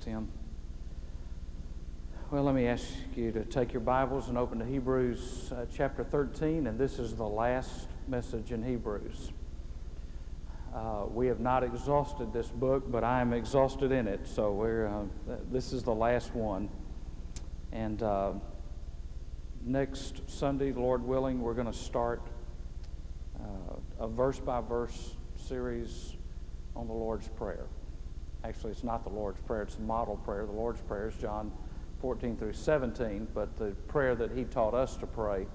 Tim. Well, let me ask you to take your Bibles and open to Hebrews uh, chapter 13, and this is the last message in Hebrews. Uh, we have not exhausted this book, but I am exhausted in it, so we're, uh, this is the last one. And uh, next Sunday, Lord willing, we're going to start uh, a verse by verse series on the Lord's Prayer. Actually, it's not the Lord's Prayer, it's the model prayer. The Lord's Prayer is John 14 through 17, but the prayer that he taught us to pray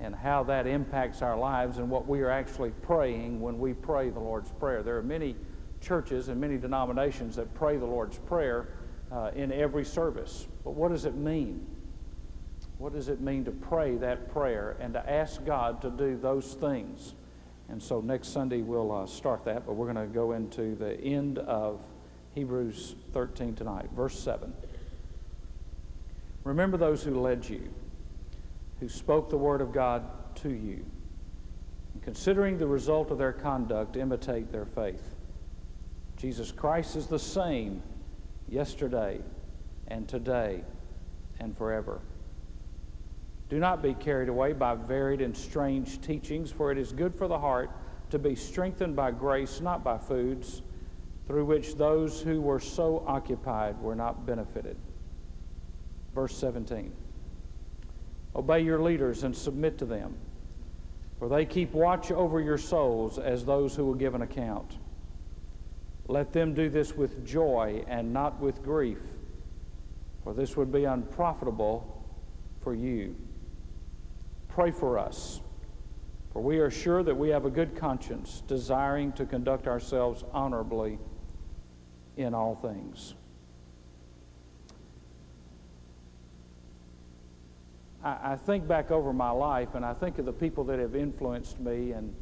and how that impacts our lives and what we are actually praying when we pray the Lord's Prayer. There are many churches and many denominations that pray the Lord's Prayer uh, in every service. But what does it mean? What does it mean to pray that prayer and to ask God to do those things? And so next Sunday we'll uh, start that, but we're going to go into the end of Hebrews 13 tonight, verse 7. Remember those who led you, who spoke the word of God to you. And considering the result of their conduct, imitate their faith. Jesus Christ is the same yesterday and today and forever. Do not be carried away by varied and strange teachings, for it is good for the heart to be strengthened by grace, not by foods, through which those who were so occupied were not benefited. Verse 17 Obey your leaders and submit to them, for they keep watch over your souls as those who will give an account. Let them do this with joy and not with grief, for this would be unprofitable for you. Pray for us, for we are sure that we have a good conscience, desiring to conduct ourselves honorably in all things. I, I think back over my life and I think of the people that have influenced me and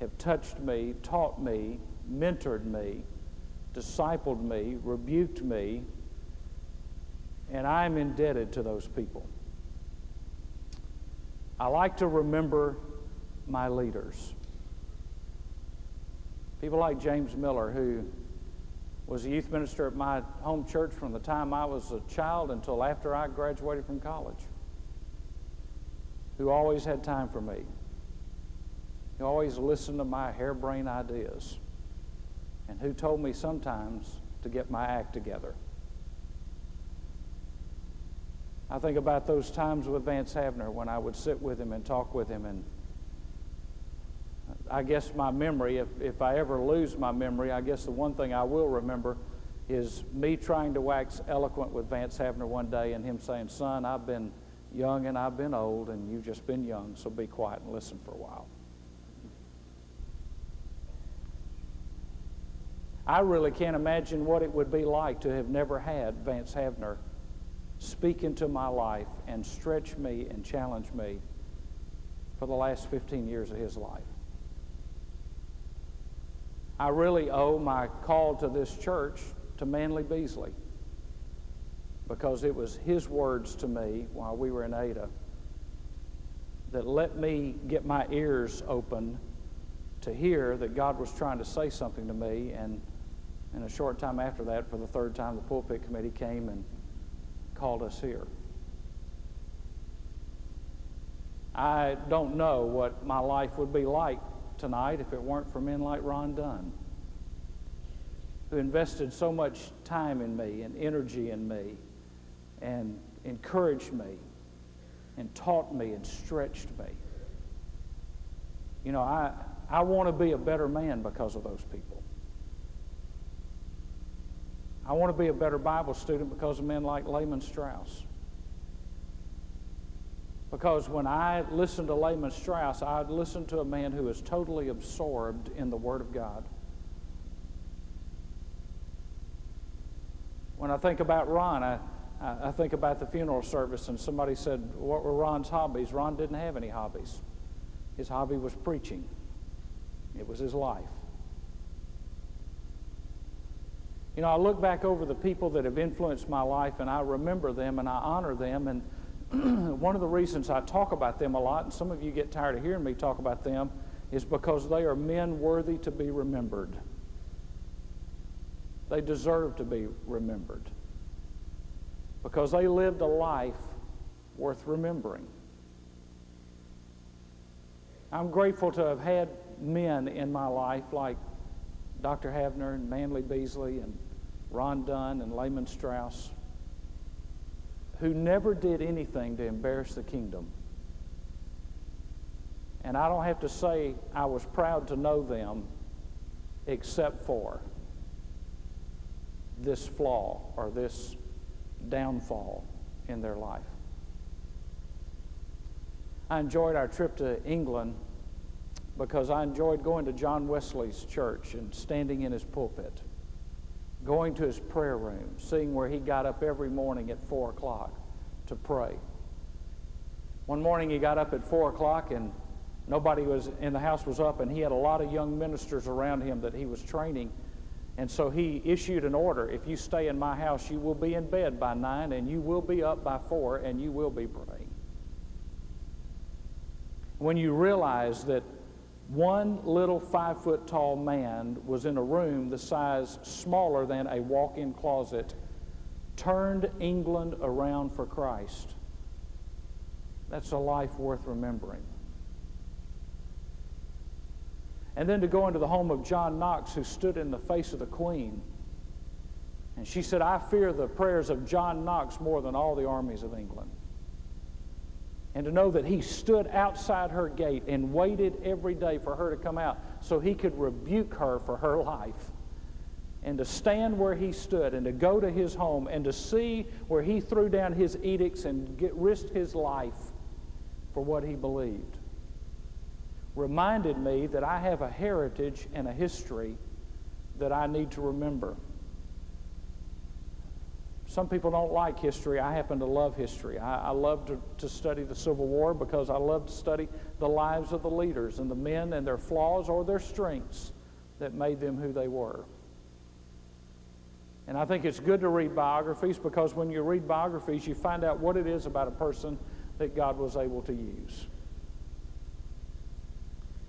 have touched me, taught me, mentored me, discipled me, rebuked me, and I'm indebted to those people. I like to remember my leaders. People like James Miller, who was a youth minister at my home church from the time I was a child until after I graduated from college who always had time for me, who always listened to my harebrained ideas, and who told me sometimes to get my act together. I think about those times with Vance Havner when I would sit with him and talk with him and I guess my memory, if, if I ever lose my memory, I guess the one thing I will remember is me trying to wax eloquent with Vance Havner one day and him saying, Son, I've been young and I've been old, and you've just been young, so be quiet and listen for a while. I really can't imagine what it would be like to have never had Vance Havner speak into my life and stretch me and challenge me for the last 15 years of his life. I really owe my call to this church to Manley Beasley because it was his words to me while we were in Ada that let me get my ears open to hear that God was trying to say something to me. And in a short time after that, for the third time, the pulpit committee came and called us here. I don't know what my life would be like tonight if it weren't for men like Ron Dunn, who invested so much time in me and energy in me and encouraged me and taught me and stretched me. You know, I, I want to be a better man because of those people. I want to be a better Bible student because of men like Lehman Strauss. Because when I listened to Lehman Strauss, I listened to a man who is totally absorbed in the Word of God. When I think about Ron, I, I, think about the funeral service, and somebody said, What were Ron's hobbies? Ron didn't have any hobbies. His hobby was preaching, it was his life. You know, I look back over the people that have influenced my life, and I remember them and I honor them. And one of the reasons I talk about them a lot, and some of you get tired of hearing me talk about them, is because they are men worthy to be remembered. They deserve to be remembered. because they lived a life worth remembering. I'm grateful to have had men in my life like Dr. Havner and Manley Beasley and Ron Dunn and Lehman Strauss who never did anything to embarrass the kingdom. And I don't have to say I was proud to know them except for this flaw or this downfall in their life. I enjoyed our trip to England because I enjoyed going to John Wesley's church and standing in his pulpit, going to his prayer room, seeing where he got up every morning at 4 o'clock to pray. One morning he got up at 4 o'clock and nobody was in the house was up and he had a lot of young ministers around him that he was training and so he issued an order if you stay in my house, you will be in bed by nine, and you will be up by four, and you will be praying. When you realize that one little five foot tall man was in a room the size smaller than a walk in closet, turned England around for Christ, that's a life worth remembering and then to go into the home of John Knox, who stood in the face of the Queen. And she said, I fear the prayers of John Knox more than all the armies of England. And to know that he stood outside her gate and waited every day for her to come out so he could rebuke her for her life. And to stand where he stood and to go to his home and to see where he threw down his edicts and get, risked his life for what he believed reminded me that I have a heritage and a history that I need to remember. Some people don't like history. I happen to love history. I, I love to, to study the Civil War because I love to study the lives of the leaders and the men and their flaws or their strengths that made them who they were. And I think it's good to read biographies because when you read biographies, you find out what it is about a person that God was able to use.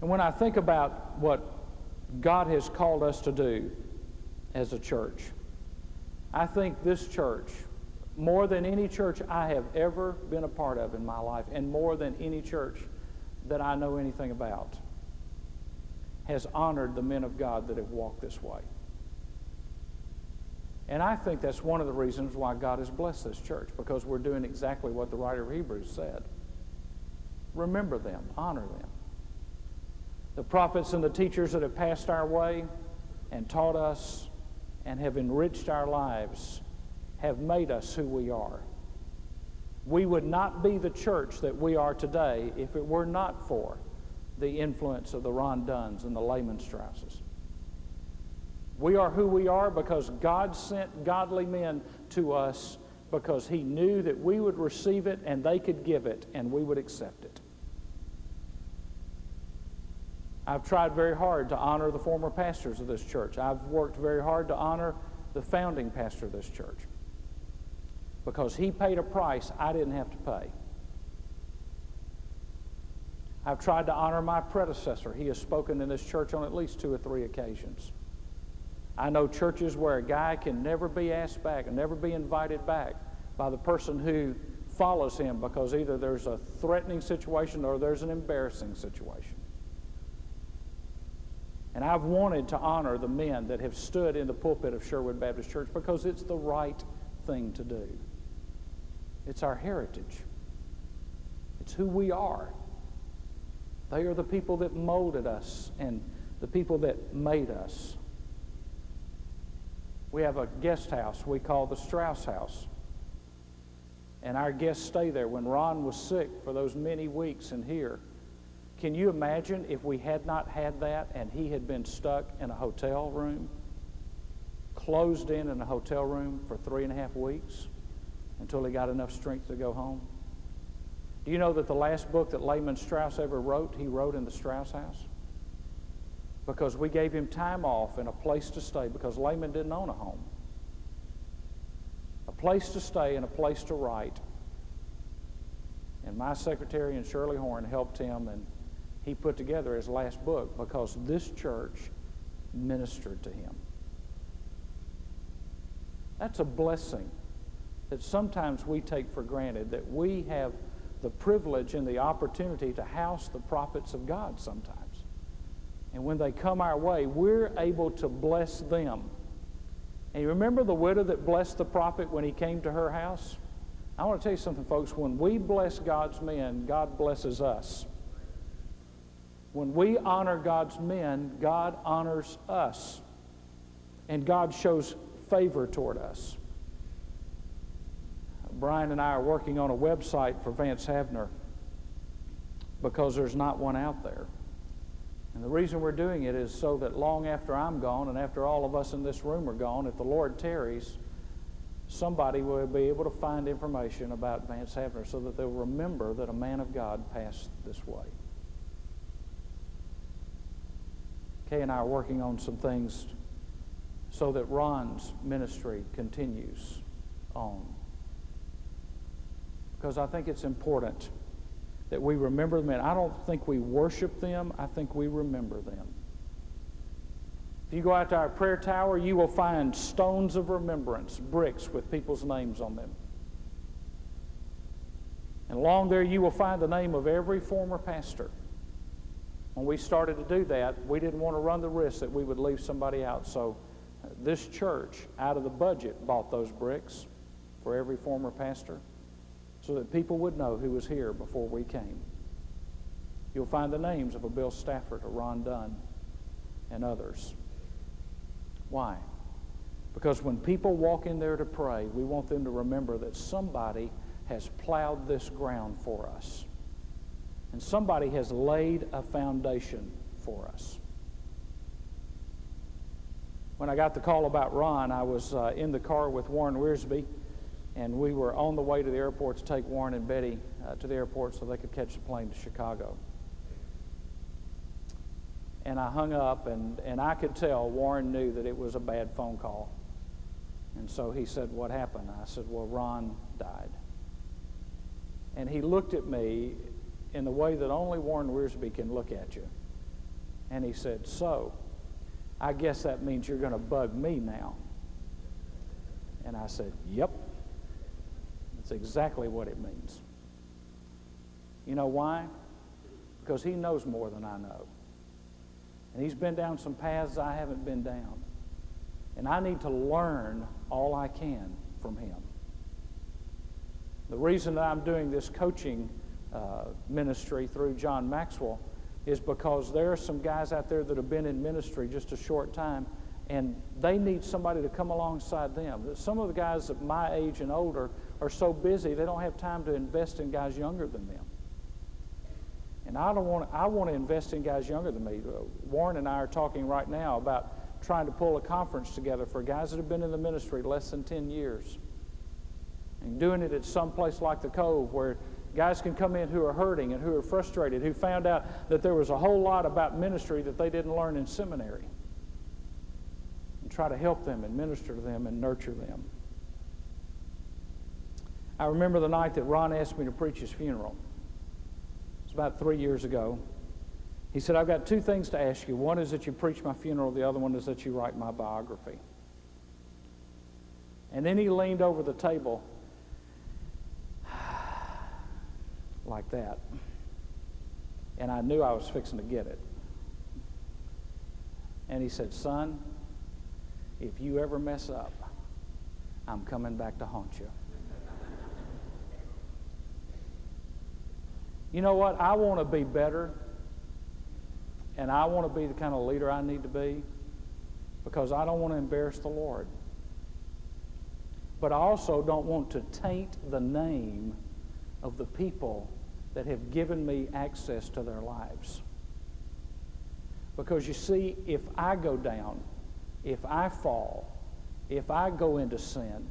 And when I think about what God has called us to do as a church, I think this church, more than any church I have ever been a part of in my life, and more than any church that I know anything about, has honored the men of God that have walked this way. And I think that's one of the reasons why God has blessed this church, because we're doing exactly what the writer of Hebrews said. Remember them, honor them the prophets and the teachers that have passed our way and taught us and have enriched our lives have made us who we are. We would not be the church that we are today if it were not for the influence of the Ron Dunns and the Lehman Strausses. We are who we are because God sent godly men to us because He knew that we would receive it and they could give it and we would accept it. I've tried very hard to honor the former pastors of this church. I've worked very hard to honor the founding pastor of this church because he paid a price I didn't have to pay. I've tried to honor my predecessor. He has spoken in this church on at least two or three occasions. I know churches where a guy can never be asked back and never be invited back by the person who follows him because either there's a threatening situation or there's an embarrassing situation. And I've wanted to honor the men that have stood in the pulpit of Sherwood Baptist Church because it's the right thing to do. It's our heritage, it's who we are. They are the people that molded us and the people that made us. We have a guest house we call the Strauss House. And our guests stay there. When Ron was sick for those many weeks in here, can you imagine if we had not had that and he had been stuck in a hotel room, closed in in a hotel room for three and a half weeks until he got enough strength to go home? Do you know that the last book that Lehman Strauss ever wrote, he wrote in the Strauss house? Because we gave him time off and a place to stay because Lehman didn't own a home. A place to stay and a place to write. And my secretary and Shirley Horn helped him and he put together his last book because this church ministered to him. That's a blessing that sometimes we take for granted that we have the privilege and the opportunity to house the prophets of God sometimes. And when they come our way, we're able to bless them. And you remember the widow that blessed the prophet when he came to her house? I want to tell you something, folks. When we bless God's men, God blesses us. When we honor God's men, God honors us. And God shows favor toward us. Brian and I are working on a website for Vance Havner because there's not one out there. And the reason we're doing it is so that long after I'm gone and after all of us in this room are gone, if the Lord tarries, somebody will be able to find information about Vance Havner so that they'll remember that a man of God passed this way. Kay and I are working on some things so that Ron's ministry continues on. Because I think it's important that we remember them. And I don't think we worship them, I think we remember them. If you go out to our prayer tower, you will find stones of remembrance, bricks with people's names on them. And along there, you will find the name of every former pastor. When we started to do that, we didn't want to run the risk that we would leave somebody out. So uh, this church, out of the budget, bought those bricks for every former pastor so that people would know who was here before we came. You'll find the names of a Bill Stafford, a Ron Dunn, and others. Why? Because when people walk in there to pray, we want them to remember that somebody has plowed this ground for us. And somebody has laid a foundation for us. When I got the call about Ron, I was uh, in the car with Warren Wiersbe, and we were on the way to the airport to take Warren and Betty uh, to the airport so they could catch the plane to Chicago and I hung up, and, and I could tell Warren knew that it was a bad phone call. And so he said, What happened? I said, Well, Ron died. And he looked at me in the way that only Warren Wiersbe can look at you. And he said, So, I guess that means you're going to bug me now. And I said, Yep. That's exactly what it means. You know why? Because he knows more than I know. And he's been down some paths I haven't been down. And I need to learn all I can from him. The reason that I'm doing this coaching uh, ministry through John Maxwell is because there are some guys out there that have been in ministry just a short time and they need somebody to come alongside them. Some of the guys at my age and older are so busy they don't have time to invest in guys younger than them. And I don't want I want to invest in guys younger than me. Uh, Warren and I are talking right now about trying to pull a conference together for guys that have been in the ministry less than 10 years. And doing it at some place like the Cove where guys can come in who are hurting and who are frustrated, who found out that there was a whole lot about ministry that they didn't learn in seminary. And try to help them and minister to them and nurture them. I remember the night that Ron asked me to preach his funeral It was about three years ago. He said, I've got two things to ask you. One is that you preach my funeral, the other one is that you write my biography. And then he leaned over the table like that. And I knew I was fixing to get it. And he said, Son, if you ever mess up, I'm coming back to haunt you. You know what? I want to be better, and I want to be the kind of leader I need to be because I don't want to embarrass the Lord. But I also don't want to taint the name of the people that have given me access to their lives. Because you see, if I go down, if I fall, if I go into sin,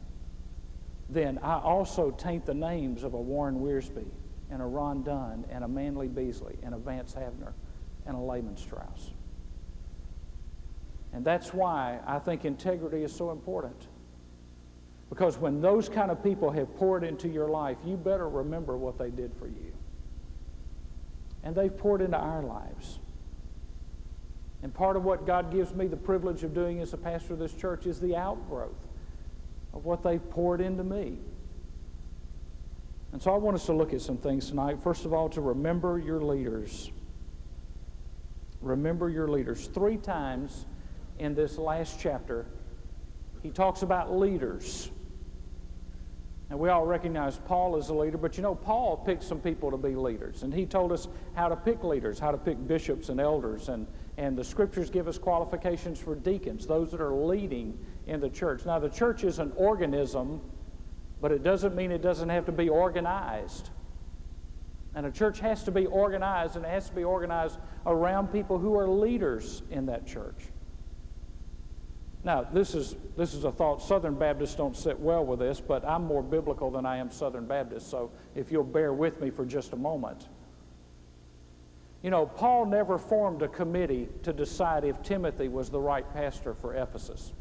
then I also taint the names of a Warren Wiersbe and a Ron Dunn and a Manley Beasley and a Vance Havner and a Lehman Strauss. And that's why I think integrity is so important. Because when those kind of people have poured into your life, you better remember what they did for you. And they've poured into our lives. And part of what God gives me the privilege of doing as a pastor of this church is the outgrowth of what they've poured into me. And so I want us to look at some things tonight. First of all, to remember your leaders. Remember your leaders. Three times in this last chapter, he talks about leaders. And we all recognize Paul as a leader, but you know, Paul picked some people to be leaders. And he told us how to pick leaders, how to pick bishops and elders. And, and the scriptures give us qualifications for deacons, those that are leading in the church. Now, the church is an organism, but it doesn't mean it doesn't have to be organized. And a church has to be organized, and it has to be organized around people who are leaders in that church. Now, this is, this is a thought. Southern Baptists don't sit well with this, but I'm more biblical than I am Southern Baptist, so if you'll bear with me for just a moment. You know, Paul never formed a committee to decide if Timothy was the right pastor for Ephesus.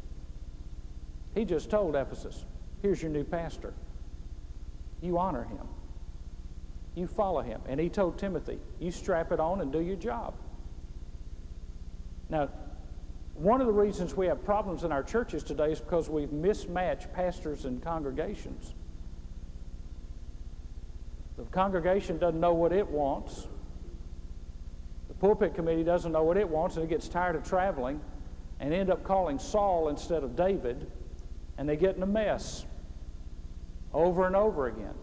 He just told Ephesus, here's your new pastor. You honor him. You follow him. And he told Timothy, you strap it on and do your job. Now, one of the reasons we have problems in our churches today is because we've mismatched pastors and congregations. The congregation doesn't know what it wants. The pulpit committee doesn't know what it wants, and it gets tired of traveling and end up calling Saul instead of David, and they get in a mess over and over again.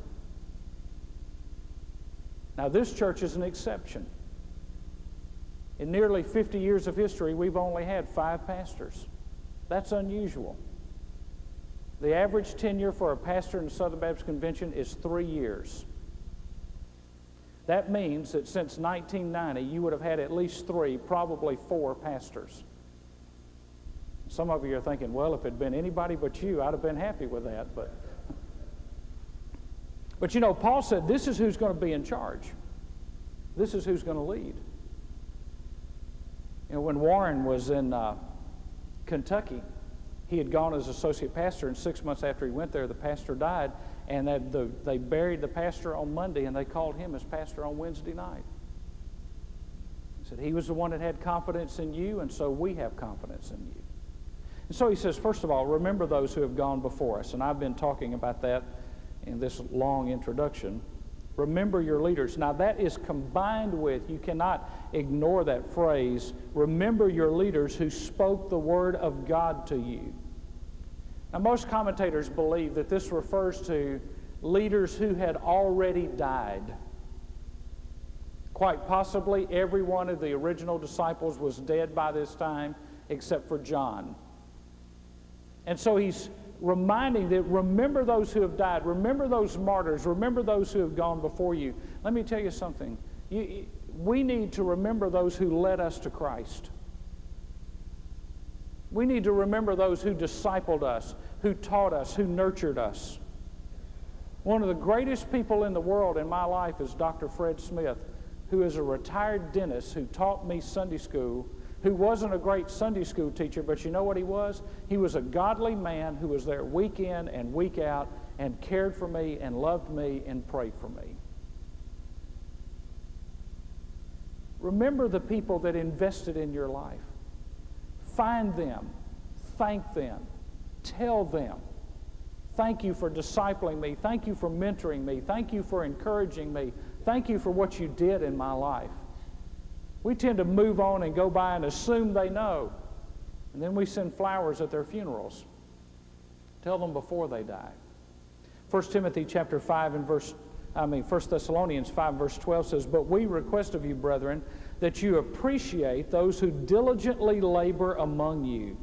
Now, this church is an exception. In nearly 50 years of history, we've only had five pastors. That's unusual. The average tenure for a pastor in the Southern Baptist Convention is three years. That means that since 1990, you would have had at least three, probably four pastors. Some of you are thinking, well, if it had been anybody but you, I'd have been happy with that. But, but you know, Paul said this is who's going to be in charge, this is who's going to lead. You know, when Warren was in uh, Kentucky, he had gone as associate pastor, and six months after he went there, the pastor died, and the, they buried the pastor on Monday, and they called him as pastor on Wednesday night. He said, He was the one that had confidence in you, and so we have confidence in you. And so he says, first of all, remember those who have gone before us. And I've been talking about that in this long introduction. Remember your leaders. Now, that is combined with, you cannot ignore that phrase, remember your leaders who spoke the word of God to you. Now, most commentators believe that this refers to leaders who had already died. Quite possibly, every one of the original disciples was dead by this time except for John. And so he's reminding that remember those who have died, remember those martyrs, remember those who have gone before you. Let me tell you something. You, we need to remember those who led us to Christ. We need to remember those who discipled us, who taught us, who nurtured us. One of the greatest people in the world in my life is Dr. Fred Smith, who is a retired dentist who taught me Sunday school who wasn't a great Sunday school teacher, but you know what he was? He was a godly man who was there week in and week out and cared for me and loved me and prayed for me. Remember the people that invested in your life. Find them, thank them, tell them. Thank you for discipling me. Thank you for mentoring me. Thank you for encouraging me. Thank you for what you did in my life. We tend to move on and go by and assume they know. And then we send flowers at their funerals. Tell them before they die. 1 Timothy chapter 5 and verse I mean 1 Thessalonians 5 verse 12 says, "But we request of you, brethren, that you appreciate those who diligently labor among you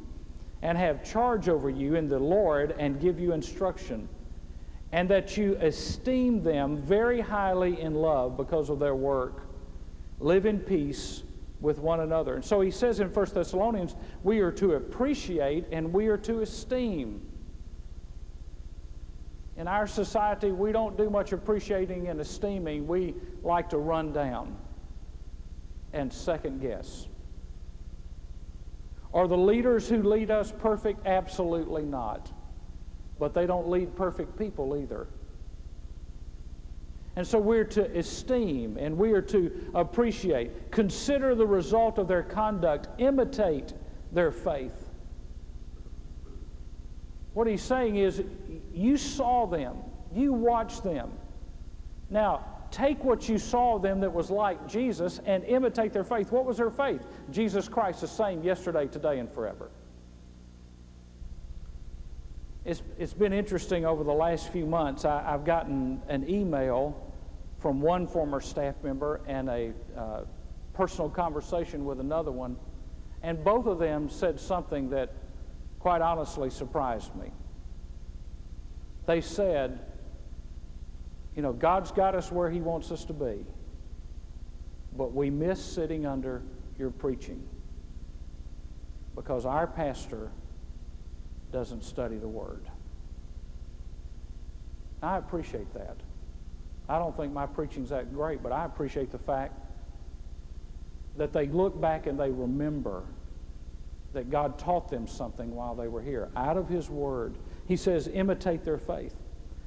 and have charge over you in the Lord and give you instruction, and that you esteem them very highly in love because of their work." Live in peace with one another. And so he says in 1 Thessalonians, we are to appreciate and we are to esteem. In our society, we don't do much appreciating and esteeming. We like to run down and second guess. Are the leaders who lead us perfect? Absolutely not. But they don't lead perfect people either. And so we're to esteem and we are to appreciate, consider the result of their conduct, imitate their faith. What he's saying is, you saw them, you watched them, Now, take what you saw them that was like Jesus and imitate their faith. What was their faith? Jesus Christ, the same yesterday, today, and forever. It's, it's been interesting over the last few months. I, have gotten an email from one former staff member and a uh, personal conversation with another one, and both of them said something that quite honestly surprised me. They said, you know, God's got us where He wants us to be, but we miss sitting under your preaching because our pastor doesn't study the Word. I appreciate that. I don't think my preaching's that great, but I appreciate the fact that they look back and they remember that God taught them something while they were here. Out of His Word, He says, imitate their faith.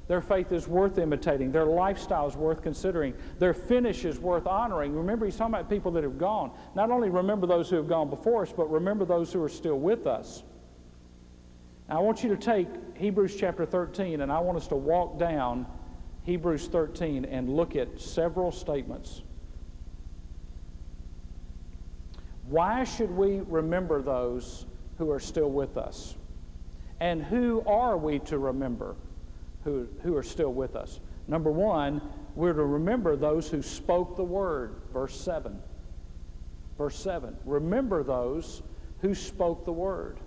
Their faith is worth imitating. Their lifestyle is worth considering. Their finish is worth honoring. Remember, he's talking about people that have gone. Not only remember those who have gone before us, but remember those who are still with us. Now, I want you to take Hebrews chapter 13, and I want us to walk down Hebrews 13 and look at several statements. Why should we remember those who are still with us? And who are we to remember who, who are still with us? Number one, we're to remember those who spoke the word, verse 7. Verse 7. Remember those who spoke the word.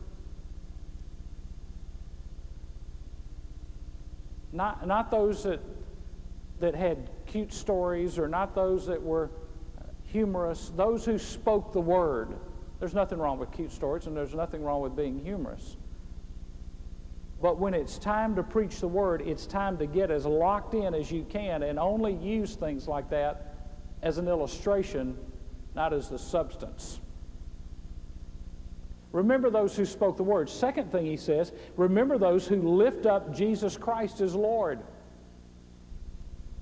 Not, not those that, that had cute stories or not those that were humorous, those who spoke the word. There's nothing wrong with cute stories and there's nothing wrong with being humorous. But when it's time to preach the word, it's time to get as locked in as you can and only use things like that as an illustration, not as the substance. Remember those who spoke the word. Second thing he says, remember those who lift up Jesus Christ as Lord.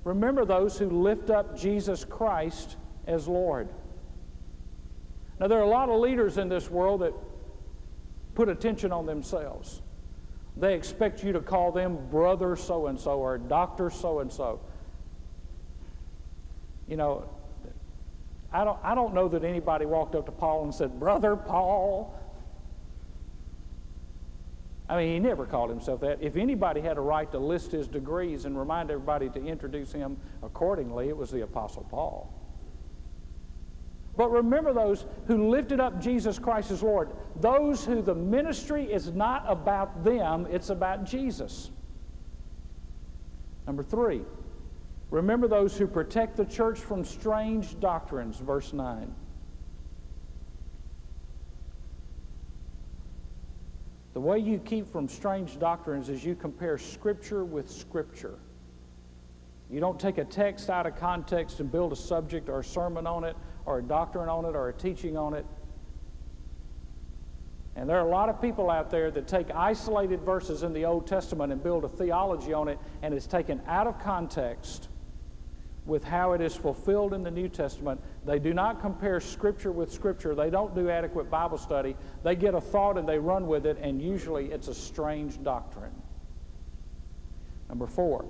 Remember those who lift up Jesus Christ as Lord. Now, there are a lot of leaders in this world that put attention on themselves. They expect you to call them brother so and so or doctor so and so. You know, I don't, I don't know that anybody walked up to Paul and said, Brother Paul. I mean, he never called himself that. If anybody had a right to list his degrees and remind everybody to introduce him accordingly, it was the Apostle Paul. But remember those who lifted up Jesus Christ as Lord, those who the ministry is not about them, it's about Jesus. Number three, remember those who protect the church from strange doctrines, verse 9. The way you keep from strange doctrines is you compare Scripture with Scripture. You don't take a text out of context and build a subject or a sermon on it or a doctrine on it or a teaching on it. And there are a lot of people out there that take isolated verses in the Old Testament and build a theology on it, and it's taken out of context with how it is fulfilled in the New Testament. They do not compare Scripture with Scripture. They don't do adequate Bible study. They get a thought and they run with it, and usually it's a strange doctrine. Number four,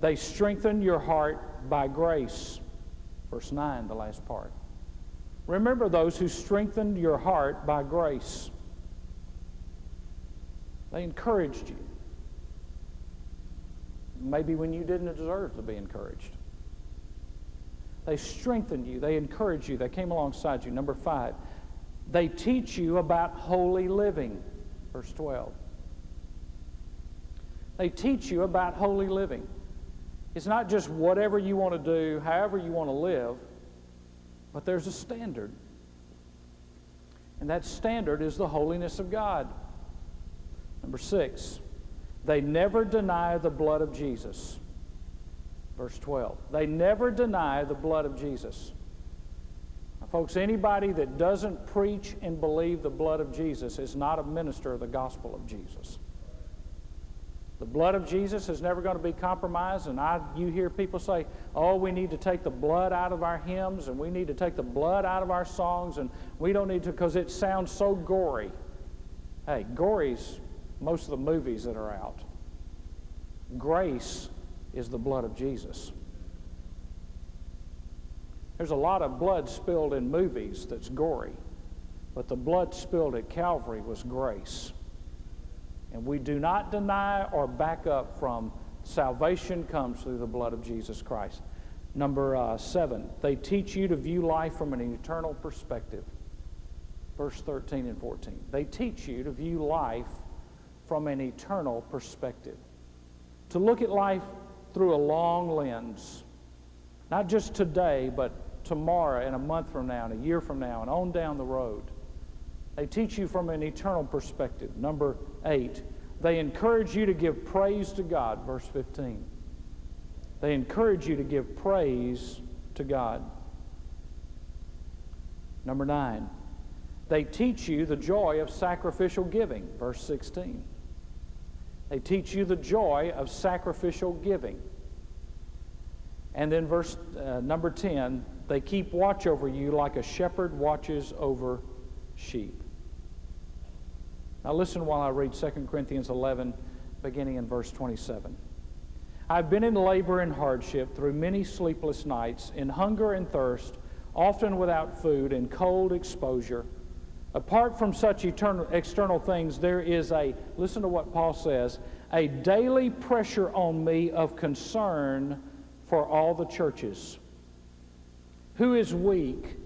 they strengthen your heart by grace. Verse 9, the last part. Remember those who strengthened your heart by grace. They encouraged you. Maybe when you didn't deserve to be encouraged. They strengthened you. They encouraged you. They came alongside you. Number five, they teach you about holy living. Verse 12. They teach you about holy living. It's not just whatever you want to do, however you want to live, but there's a standard. And that standard is the holiness of God. Number six, they never deny the blood of Jesus. Verse 12. They never deny the blood of Jesus. Now, folks, anybody that doesn't preach and believe the blood of Jesus is not a minister of the gospel of Jesus. The blood of Jesus is never going to be compromised. And I, you hear people say, oh, we need to take the blood out of our hymns and we need to take the blood out of our songs and we don't need to because it sounds so gory. Hey, gory's most of the movies that are out. Grace is the blood of Jesus. There's a lot of blood spilled in movies that's gory, but the blood spilled at Calvary was grace. And we do not deny or back up from salvation comes through the blood of Jesus Christ. Number uh, seven, they teach you to view life from an eternal perspective. Verse 13 and 14. They teach you to view life from an eternal perspective, to look at life through a long lens, not just today, but tomorrow and a month from now and a year from now and on down the road. They teach you from an eternal perspective. Number eight, they encourage you to give praise to God, verse 15. They encourage you to give praise to God. Number nine, they teach you the joy of sacrificial giving, verse 16. They teach you the joy of sacrificial giving. And then, verse uh, number 10, they keep watch over you like a shepherd watches over sheep. Now, listen while I read 2 Corinthians 11, beginning in verse 27. I've been in labor and hardship through many sleepless nights, in hunger and thirst, often without food, and cold exposure. Apart from such eternal, external things, there is a, listen to what Paul says, a daily pressure on me of concern for all the churches. Who is weak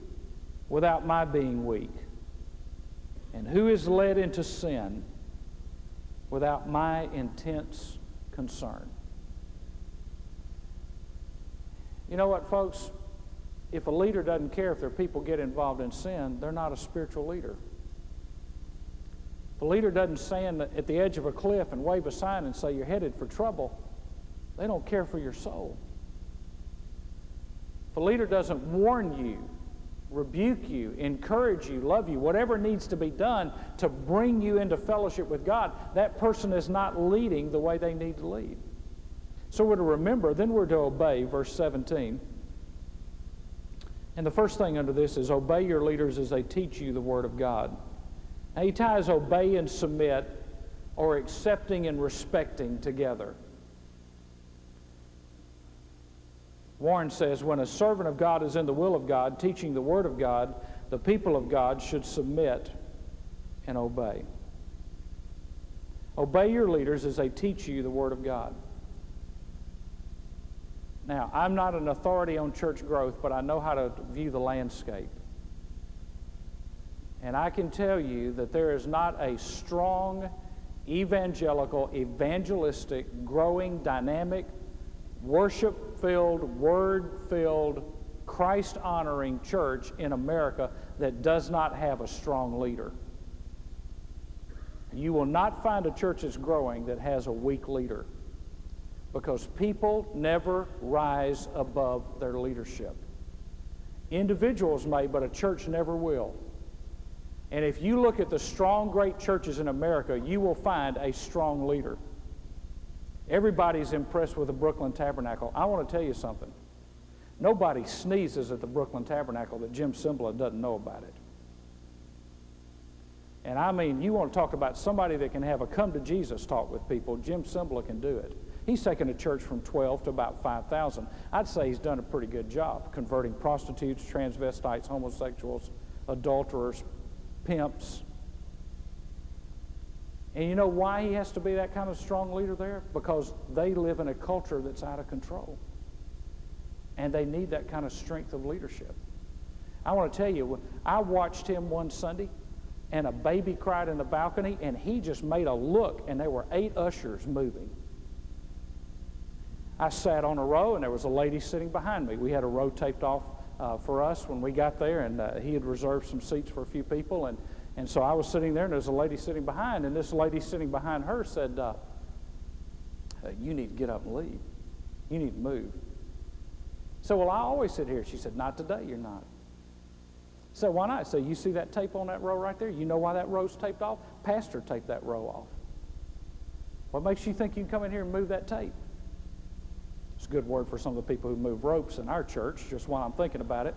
without my being weak? And who is led into sin without my intense concern? You know what, folks? If a leader doesn't care if their people get involved in sin, they're not a spiritual leader. If a leader doesn't stand at the edge of a cliff and wave a sign and say you're headed for trouble, they don't care for your soul. If a leader doesn't warn you, rebuke you, encourage you, love you, whatever needs to be done to bring you into fellowship with God, that person is not leading the way they need to lead. So we're to remember, then we're to obey, verse 17. And the first thing under this is obey your leaders as they teach you the Word of God. Now he ties obey and submit or accepting and respecting together. Warren says when a servant of God is in the will of God, teaching the Word of God, the people of God should submit and obey. Obey your leaders as they teach you the Word of God. Now, I'm not an authority on church growth, but I know how to view the landscape. And I can tell you that there is not a strong, evangelical, evangelistic, growing, dynamic, worship filled, word filled, Christ honoring church in America that does not have a strong leader. You will not find a church that's growing that has a weak leader because people never rise above their leadership. Individuals may, but a church never will. And if you look at the strong, great churches in America, you will find a strong leader. Everybody's impressed with the Brooklyn Tabernacle. I want to tell you something. Nobody sneezes at the Brooklyn Tabernacle that Jim Cymbala doesn't know about it. And I mean, you want to talk about somebody that can have a come to Jesus talk with people, Jim Cymbala can do it. He's taken a church from 12 to about 5,000. I'd say he's done a pretty good job converting prostitutes, transvestites, homosexuals, adulterers, pimps. And you know why he has to be that kind of strong leader there? Because they live in a culture that's out of control. And they need that kind of strength of leadership. I want to tell you, I watched him one Sunday, and a baby cried in the balcony, and he just made a look, and there were eight ushers moving. I sat on a row, and there was a lady sitting behind me. We had a row taped off uh, for us when we got there, and uh, he had reserved some seats for a few people. And, and so I was sitting there, and there was a lady sitting behind, and this lady sitting behind her said, uh, You need to get up and leave. You need to move. So, well, I always sit here. She said, Not today, you're not. So, why not? So, you see that tape on that row right there? You know why that row's taped off? Pastor taped that row off. What makes you think you can come in here and move that tape? It's a good word for some of the people who move ropes in our church, just while I'm thinking about it.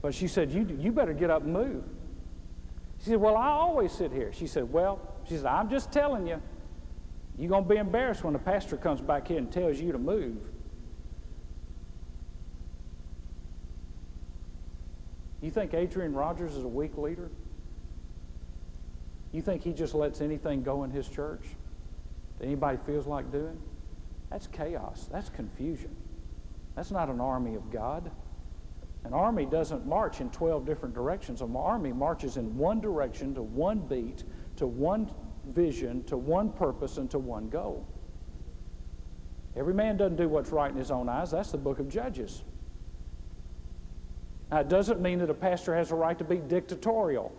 But she said, You, you better get up and move. She said, Well, I always sit here. She said, Well, she said, I'm just telling you, you're going to be embarrassed when the pastor comes back here and tells you to move. You think Adrian Rogers is a weak leader? You think he just lets anything go in his church? That anybody feels like doing? That's chaos. That's confusion. That's not an army of God. An army doesn't march in 12 different directions. An army marches in one direction, to one beat, to one vision, to one purpose, and to one goal. Every man doesn't do what's right in his own eyes. That's the book of Judges. Now, it doesn't mean that a pastor has a right to be dictatorial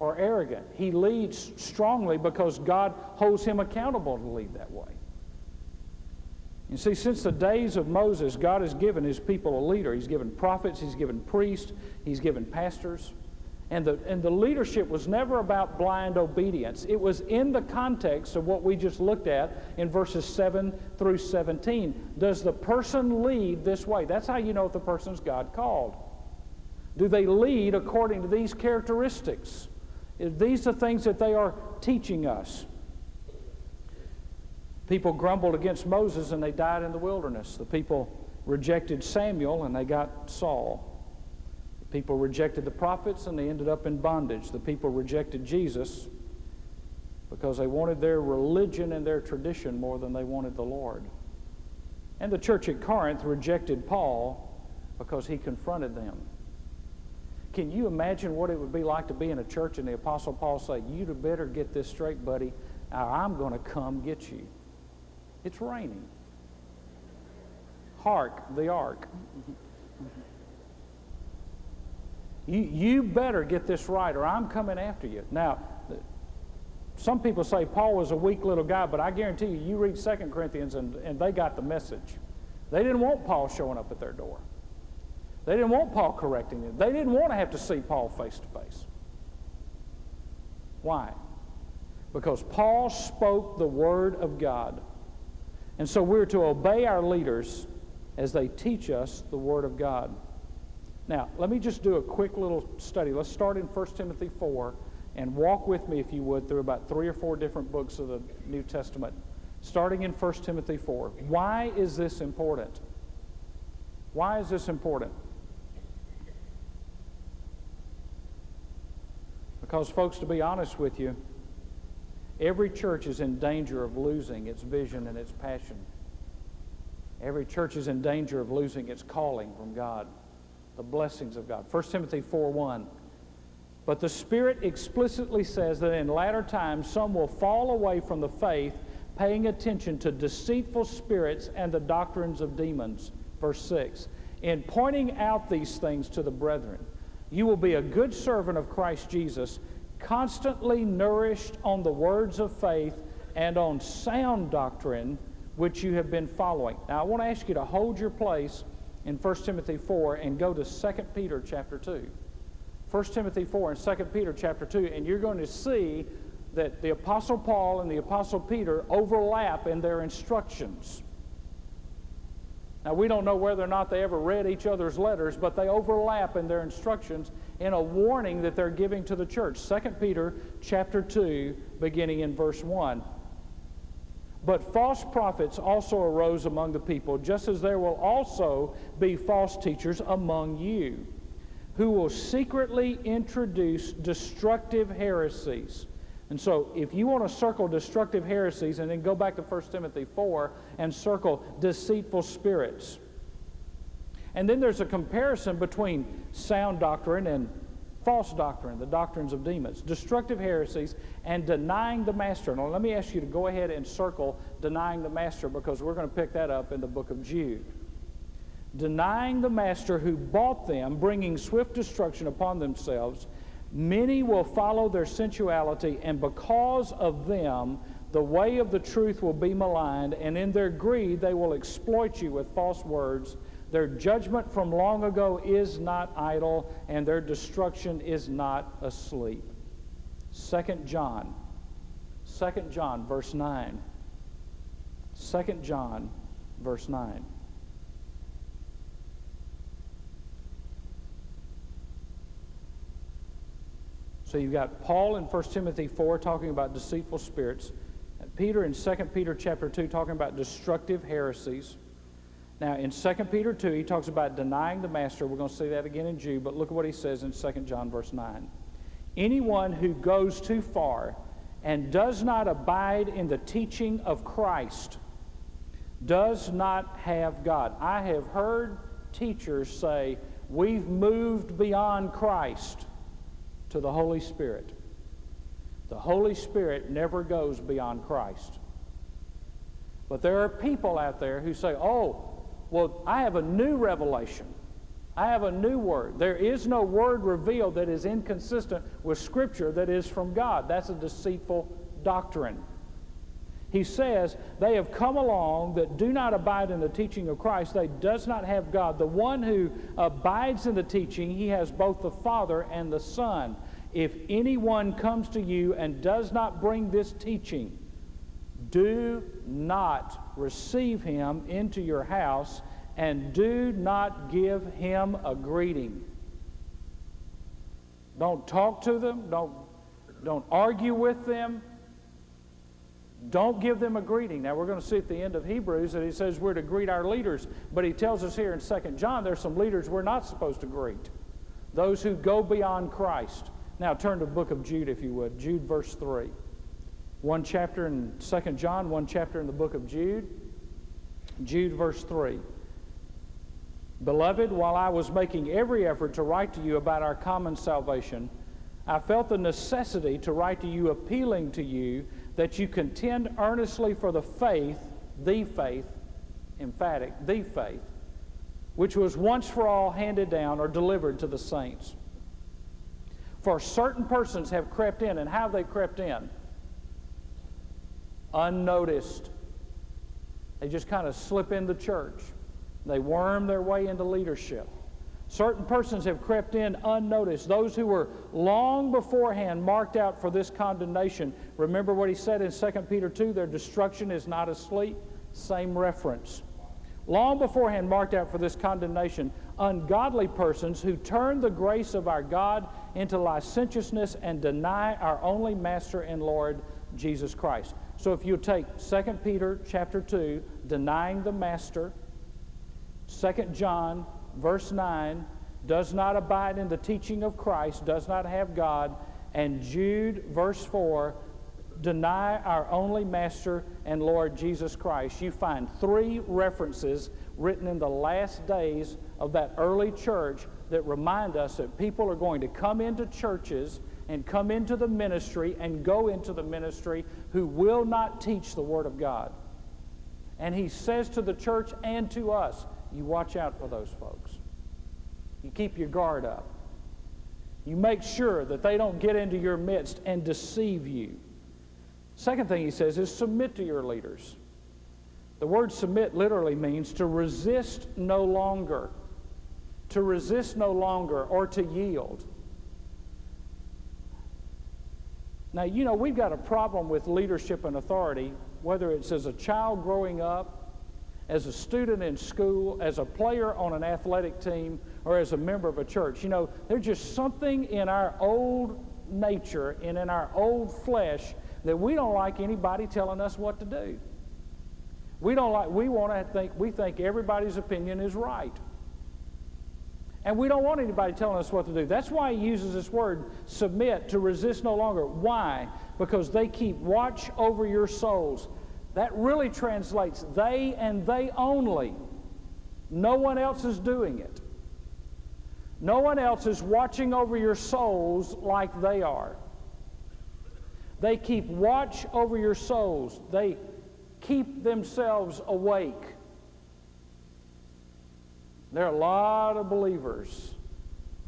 or arrogant. He leads strongly because God holds him accountable to lead that way. You see, since the days of Moses, God has given his people a leader. He's given prophets, he's given priests, he's given pastors. And the, and the leadership was never about blind obedience. It was in the context of what we just looked at in verses 7 through 17. Does the person lead this way? That's how you know if the person's God called. Do they lead according to these characteristics? These are things that they are teaching us. People grumbled against Moses and they died in the wilderness. The people rejected Samuel and they got Saul. The people rejected the prophets and they ended up in bondage. The people rejected Jesus because they wanted their religion and their tradition more than they wanted the Lord. And the church at Corinth rejected Paul because he confronted them. Can you imagine what it would be like to be in a church and the Apostle Paul say, You'd better get this straight, buddy, or I'm going to come get you? It's raining. Hark, the ark. You, you better get this right or I'm coming after you. Now, some people say Paul was a weak little guy, but I guarantee you, you read 2 Corinthians and, and they got the message. They didn't want Paul showing up at their door. They didn't want Paul correcting them. They didn't want to have to see Paul face to face. Why? Because Paul spoke the Word of God. And so we're to obey our leaders as they teach us the Word of God. Now, let me just do a quick little study. Let's start in 1 Timothy 4 and walk with me, if you would, through about three or four different books of the New Testament, starting in 1 Timothy 4. Why is this important? Why is this important? Because, folks, to be honest with you, Every church is in danger of losing its vision and its passion. Every church is in danger of losing its calling from God, the blessings of God. 1 Timothy 4 1. But the Spirit explicitly says that in latter times some will fall away from the faith, paying attention to deceitful spirits and the doctrines of demons. Verse 6. In pointing out these things to the brethren, you will be a good servant of Christ Jesus constantly nourished on the words of faith and on sound doctrine which you have been following. Now, I want to ask you to hold your place in 1 Timothy 4 and go to 2 Peter chapter 2. 1 Timothy 4 and 2 Peter chapter 2, and you're going to see that the Apostle Paul and the Apostle Peter overlap in their instructions. Now, we don't know whether or not they ever read each other's letters, but they overlap in their instructions in a warning that they're giving to the church. 2 Peter chapter 2, beginning in verse 1. But false prophets also arose among the people, just as there will also be false teachers among you, who will secretly introduce destructive heresies. And so, if you want to circle destructive heresies and then go back to 1 Timothy 4 and circle deceitful spirits, and then there's a comparison between sound doctrine and false doctrine, the doctrines of demons, destructive heresies, and denying the master. Now, let me ask you to go ahead and circle denying the master because we're going to pick that up in the book of Jude. Denying the master who bought them, bringing swift destruction upon themselves, many will follow their sensuality, and because of them, the way of the truth will be maligned, and in their greed, they will exploit you with false words their judgment from long ago is not idle, and their destruction is not asleep. 2 John, 2 John, verse 9. 2 John, verse 9. So you've got Paul in 1 Timothy 4 talking about deceitful spirits, Peter in 2 Peter chapter 2 talking about destructive heresies. Now, in 2 Peter 2, he talks about denying the master. We're going to see that again in Jude, but look at what he says in 2 John, verse 9. Anyone who goes too far and does not abide in the teaching of Christ does not have God. I have heard teachers say, We've moved beyond Christ to the Holy Spirit. The Holy Spirit never goes beyond Christ. But there are people out there who say, Oh, well, I have a new revelation. I have a new word. There is no word revealed that is inconsistent with Scripture that is from God. That's a deceitful doctrine. He says, They have come along that do not abide in the teaching of Christ. They does not have God. The one who abides in the teaching, he has both the Father and the Son. If anyone comes to you and does not bring this teaching, do not receive him into your house and do not give him a greeting. Don't talk to them, don't, don't argue with them, don't give them a greeting. Now, we're going to see at the end of Hebrews that he says we're to greet our leaders, but he tells us here in 2 John there's some leaders we're not supposed to greet those who go beyond Christ. Now, turn to the book of Jude, if you would. Jude, verse 3. One chapter in 2 John, one chapter in the book of Jude. Jude, verse 3. Beloved, while I was making every effort to write to you about our common salvation, I felt the necessity to write to you appealing to you that you contend earnestly for the faith, the faith, emphatic, the faith, which was once for all handed down or delivered to the saints. For certain persons have crept in, and how have they crept in? Unnoticed. They just kind of slip in the church. They worm their way into leadership. Certain persons have crept in unnoticed. Those who were long beforehand marked out for this condemnation. Remember what he said in 2 Peter 2 their destruction is not asleep? Same reference. Long beforehand marked out for this condemnation, ungodly persons who turn the grace of our God into licentiousness and deny our only Master and Lord, Jesus Christ. So if you take 2 Peter chapter 2, denying the Master, 2 John verse 9, does not abide in the teaching of Christ, does not have God, and Jude, verse 4, deny our only Master and Lord Jesus Christ. You find three references written in the last days of that early church that remind us that people are going to come into churches and come into the ministry and go into the ministry who will not teach the Word of God. And he says to the church and to us, you watch out for those folks. You keep your guard up. You make sure that they don't get into your midst and deceive you. Second thing he says is submit to your leaders. The word submit literally means to resist no longer, to resist no longer, or to yield. Now, you know, we've got a problem with leadership and authority, whether it's as a child growing up as a student in school, as a player on an athletic team, or as a member of a church. You know, there's just something in our old nature and in our old flesh that we don't like anybody telling us what to do. We don't like, we want to think, we think everybody's opinion is right. And we don't want anybody telling us what to do. That's why he uses this word submit, to resist no longer. Why? Because they keep watch over your souls. That really translates they and they only. No one else is doing it. No one else is watching over your souls like they are. They keep watch over your souls. They keep themselves awake. There are a lot of believers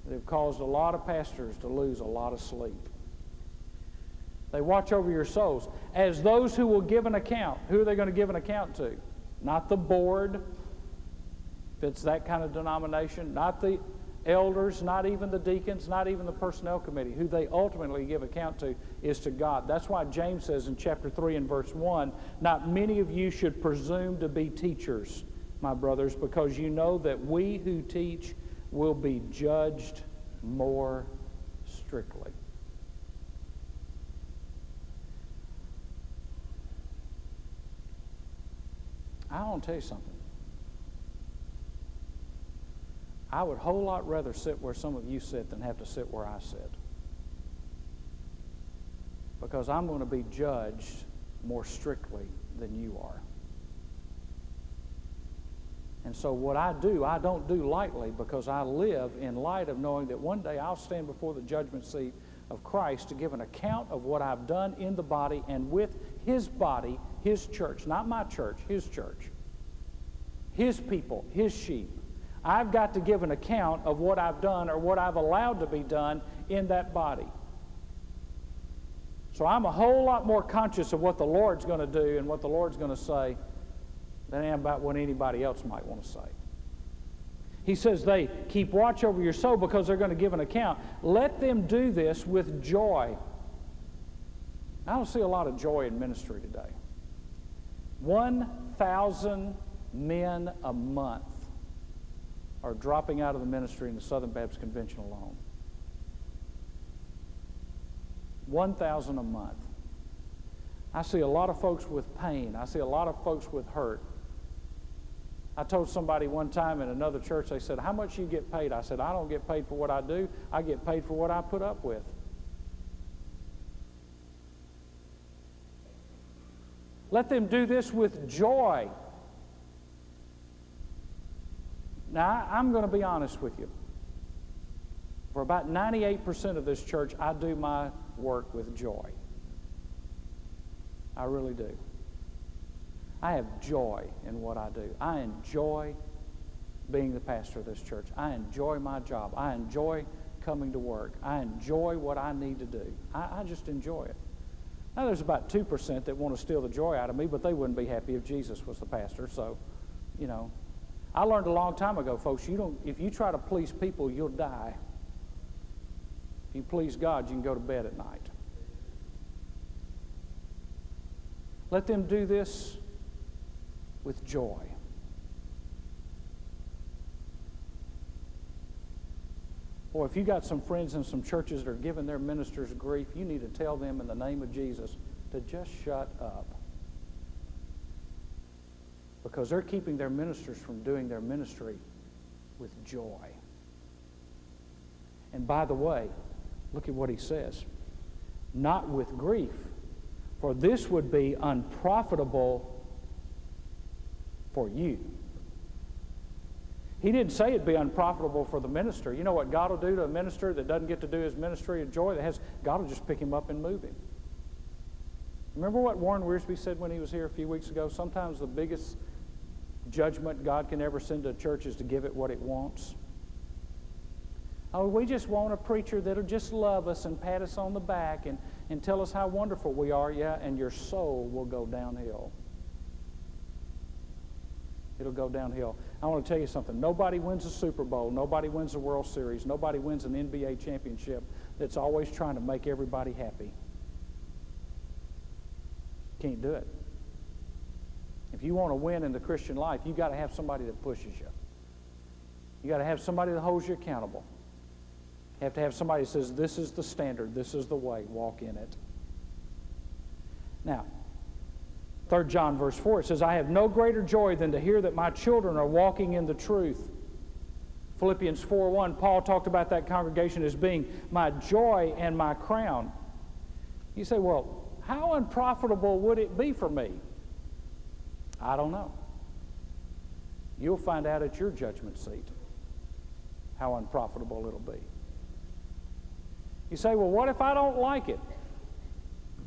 that have caused a lot of pastors to lose a lot of sleep. They watch over your souls. As those who will give an account, who are they going to give an account to? Not the board, if it's that kind of denomination, not the elders, not even the deacons, not even the personnel committee. Who they ultimately give account to is to God. That's why James says in chapter 3 and verse 1 Not many of you should presume to be teachers, my brothers, because you know that we who teach will be judged more strictly. I want to tell you something. I would whole lot rather sit where some of you sit than have to sit where I sit. Because I'm going to be judged more strictly than you are. And so, what I do, I don't do lightly because I live in light of knowing that one day I'll stand before the judgment seat of Christ to give an account of what I've done in the body and with His body, His church, not my church, His church, His people, His sheep. I've got to give an account of what I've done or what I've allowed to be done in that body. So I'm a whole lot more conscious of what the Lord's going to do and what the Lord's going to say than I am about what anybody else might want to say. He says they keep watch over your soul because they're going to give an account. Let them do this with joy. I don't see a lot of joy in ministry today. 1,000 men a month are dropping out of the ministry in the Southern Baptist Convention alone. 1,000 a month. I see a lot of folks with pain. I see a lot of folks with hurt. I told somebody one time in another church, they said, How much you get paid? I said, I don't get paid for what I do, I get paid for what I put up with. Let them do this with joy. Now, I'm going to be honest with you. For about 98% of this church, I do my work with joy. I really do. I have joy in what I do. I enjoy being the pastor of this church. I enjoy my job. I enjoy coming to work. I enjoy what I need to do. I, I just enjoy it. Now, there's about 2% that want to steal the joy out of me, but they wouldn't be happy if Jesus was the pastor. So, you know, I learned a long time ago, folks, you don't, if you try to please people, you'll die. If you please God, you can go to bed at night. Let them do this with joy. Or if you got some friends in some churches that are giving their ministers grief, you need to tell them in the name of Jesus to just shut up. Because they're keeping their ministers from doing their ministry with joy. And by the way, look at what he says not with grief, for this would be unprofitable for you. He didn't say it'd be unprofitable for the minister. You know what God will do to a minister that doesn't get to do his ministry of joy? That has God will just pick him up and move him. Remember what Warren Wiersbe said when he was here a few weeks ago? Sometimes the biggest judgment God can ever send to a church is to give it what it wants. Oh, we just want a preacher that'll just love us and pat us on the back and, and tell us how wonderful we are, yeah, and your soul will go downhill it'll go downhill. I want to tell you something. Nobody wins a Super Bowl. Nobody wins a World Series. Nobody wins an NBA championship that's always trying to make everybody happy. Can't do it. If you want to win in the Christian life, you've got to have somebody that pushes you. You got to have somebody that holds you accountable. You have to have somebody that says, This is the standard, this is the way, walk in it. Now, 3 John verse 4, it says, I have no greater joy than to hear that my children are walking in the truth. Philippians 4 1, Paul talked about that congregation as being my joy and my crown. You say, well, how unprofitable would it be for me? I don't know. You'll find out at your judgment seat how unprofitable it'll be. You say, well, what if I don't like it?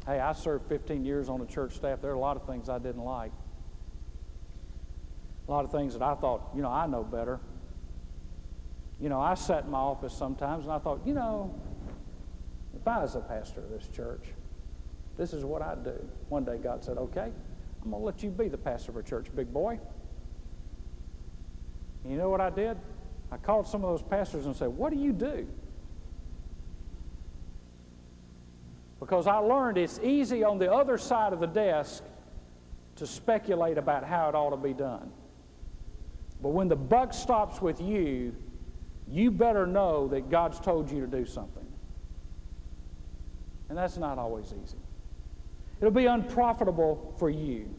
Hey, I served 15 years on the church staff. There are a lot of things I didn't like. A lot of things that I thought, you know, I know better. You know, I sat in my office sometimes and I thought, you know, if I was a pastor of this church, this is what I'd do. One day God said, okay, I'm going to let you be the pastor of a church, big boy. And you know what I did? I called some of those pastors and said, what do you do? Because I learned it's easy on the other side of the desk to speculate about how it ought to be done. But when the buck stops with you, you better know that God's told you to do something. And that's not always easy. It'll be unprofitable for you.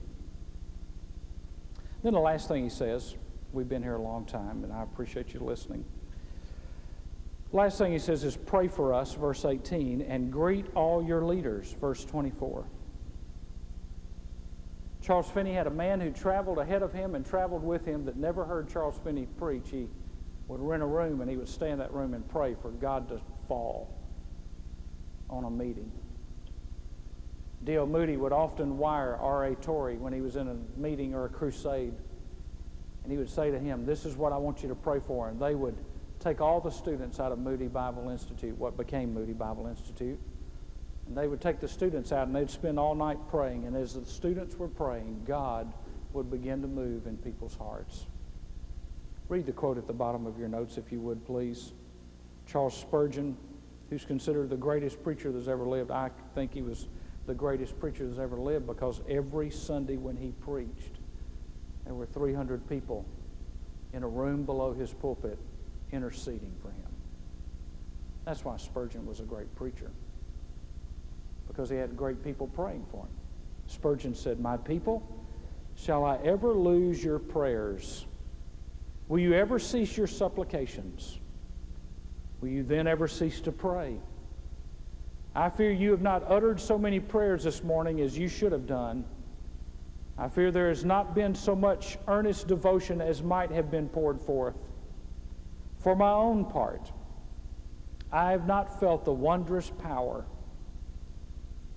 Then the last thing he says, We've been here a long time, and I appreciate you listening. Last thing he says is pray for us, verse 18, and greet all your leaders, verse 24. Charles Finney had a man who traveled ahead of him and traveled with him that never heard Charles Finney preach. He would rent a room and he would stay in that room and pray for God to fall on a meeting. D.L. Moody would often wire R.A. Torrey when he was in a meeting or a crusade. And he would say to him, This is what I want you to pray for. And they would take all the students out of Moody Bible Institute, what became Moody Bible Institute, and they would take the students out and they'd spend all night praying. And as the students were praying, God would begin to move in people's hearts. Read the quote at the bottom of your notes, if you would, please. Charles Spurgeon, who's considered the greatest preacher that's ever lived, I think he was the greatest preacher that's ever lived because every Sunday when he preached, there were 300 people in a room below his pulpit interceding for him. That's why Spurgeon was a great preacher, because he had great people praying for him. Spurgeon said, My people, shall I ever lose your prayers? Will you ever cease your supplications? Will you then ever cease to pray? I fear you have not uttered so many prayers this morning as you should have done. I fear there has not been so much earnest devotion as might have been poured forth. For my own part, I have not felt the wondrous power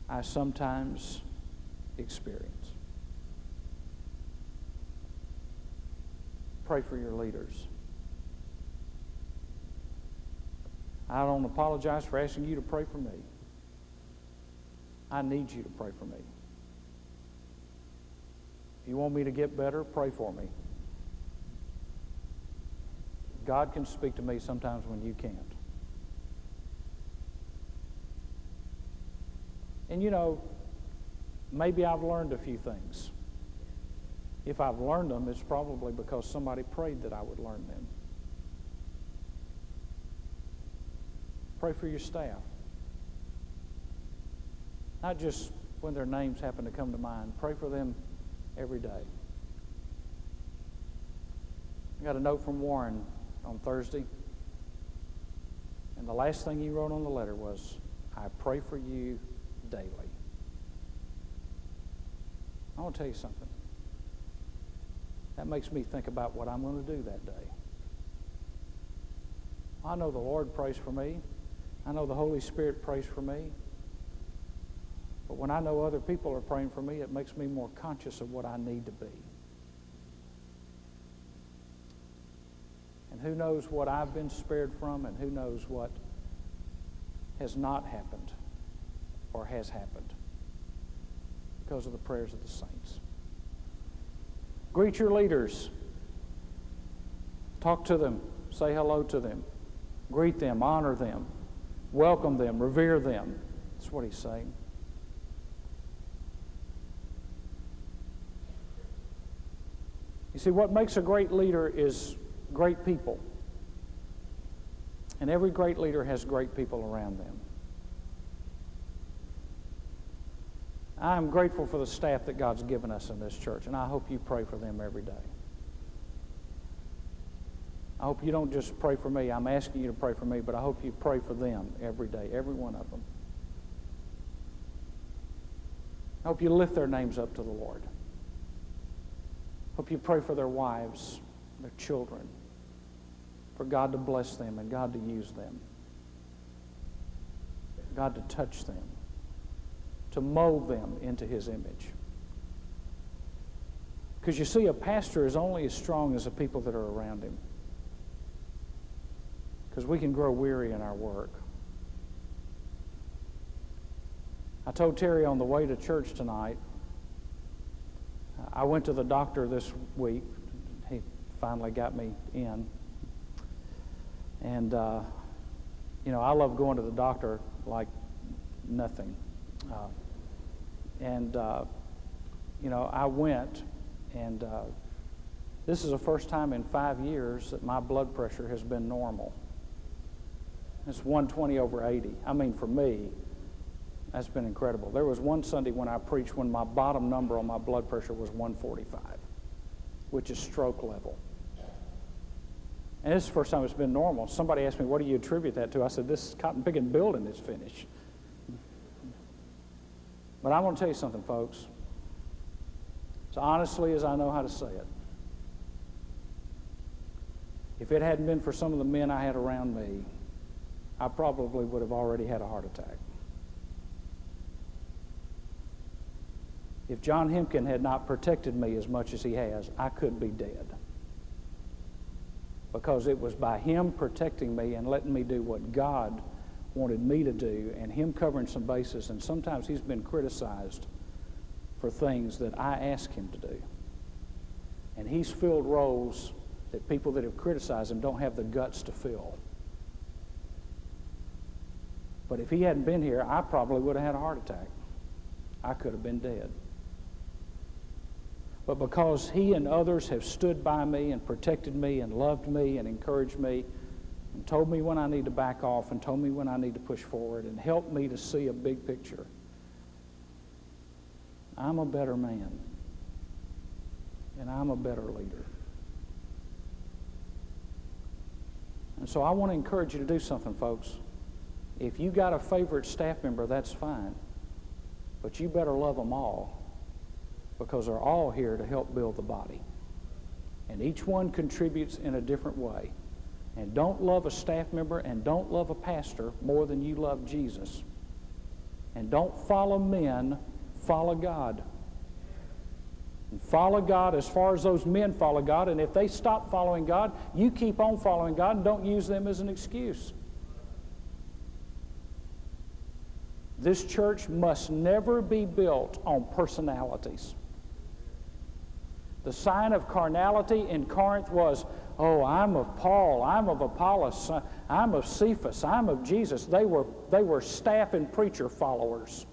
I sometimes experience. Pray for your leaders. I don't apologize for asking you to pray for me. I need you to pray for me. If you want me to get better, pray for me. God can speak to me sometimes when you can't. And you know, maybe I've learned a few things. If I've learned them, it's probably because somebody prayed that I would learn them. Pray for your staff. Not just when their names happen to come to mind. Pray for them every day. I got a note from Warren on Thursday. And the last thing he wrote on the letter was, I pray for you daily. I want to tell you something. That makes me think about what I'm going to do that day. I know the Lord prays for me. I know the Holy Spirit prays for me. But when I know other people are praying for me, it makes me more conscious of what I need to be. And who knows what I've been spared from, and who knows what has not happened or has happened because of the prayers of the saints. Greet your leaders. Talk to them. Say hello to them. Greet them. Honor them. Welcome them. Revere them. That's what he's saying. You see, what makes a great leader is great people. And every great leader has great people around them. I am grateful for the staff that God's given us in this church, and I hope you pray for them every day. I hope you don't just pray for me. I'm asking you to pray for me, but I hope you pray for them every day, every one of them. I hope you lift their names up to the Lord. I Hope you pray for their wives, their children, for God to bless them and God to use them, God to touch them, to mold them into His image. Because you see, a pastor is only as strong as the people that are around him. Because we can grow weary in our work. I told Terry on the way to church tonight I went to the doctor this week. He finally got me in. And, uh, you know, I love going to the doctor like nothing. Uh, and, uh, you know, I went, and uh, this is the first time in five years that my blood pressure has been normal. It's 120 over 80. I mean, for me, that's been incredible. There was one Sunday when I preached when my bottom number on my blood pressure was 145, which is stroke level. And this is the first time it's been normal. Somebody asked me, what do you attribute that to? I said, this cotton picking building is finished. But I want to tell you something, folks. As honestly as I know how to say it, if it hadn't been for some of the men I had around me, I probably would have already had a heart attack. If John Hemken had not protected me as much as he has, I could be dead. Because it was by him protecting me and letting me do what God wanted me to do and him covering some bases. And sometimes he's been criticized for things that I ask him to do. And he's filled roles that people that have criticized him don't have the guts to fill. But if he hadn't been here, I probably would have had a heart attack. I could have been dead. But because he and others have stood by me and protected me and loved me and encouraged me and told me when I need to back off and told me when I need to push forward and helped me to see a big picture, I'm a better man and I'm a better leader. And so I want to encourage you to do something, folks. If you got a favorite staff member, that's fine. But you better love them all because they're all here to help build the body. And each one contributes in a different way. And don't love a staff member and don't love a pastor more than you love Jesus. And don't follow men, follow God. And follow God as far as those men follow God. And if they stop following God, you keep on following God and don't use them as an excuse. This church must never be built on personalities. The sign of carnality in Corinth was, oh, I'm of Paul, I'm of Apollos, I'm of Cephas, I'm of Jesus. They were, they were staff and preacher followers.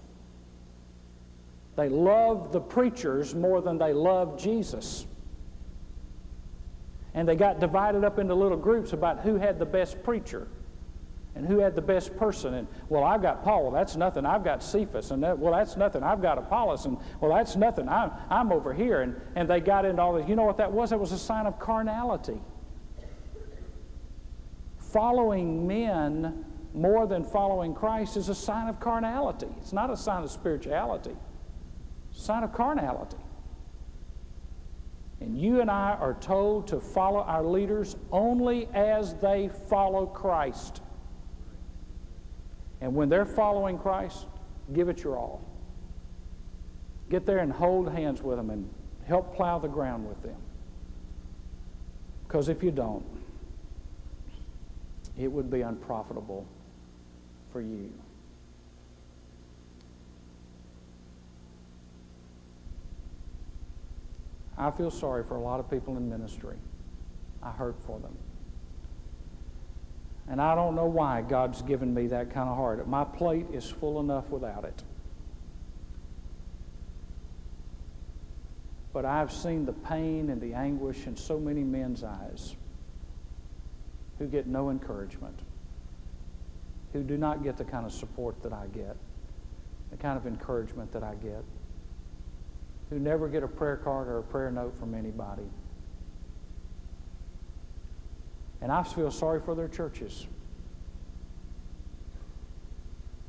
They loved the preachers more than they loved Jesus. And they got divided up into little groups about who had the best preacher and who had the best person. And well, I've got Paul. Well, that's nothing. I've got Cephas. And that, well, that's nothing. I've got Apollos. And well, that's nothing. I'm, I'm over here. And, and they got into all this. You know what that was? It was a sign of carnality. Following men more than following Christ is a sign of carnality. It's not a sign of spirituality it's a sign of carnality. And you and I are told to follow our leaders only as they follow Christ. And when they're following Christ, give it your all. Get there and hold hands with them and help plow the ground with them. Because if you don't, it would be unprofitable for you. I feel sorry for a lot of people in ministry. I hurt for them. And I don't know why God's given me that kind of heart. My plate is full enough without it. But I've seen the pain and the anguish in so many men's eyes who get no encouragement, who do not get the kind of support that I get, the kind of encouragement that I get who never get a prayer card or a prayer note from anybody. And I feel sorry for their churches.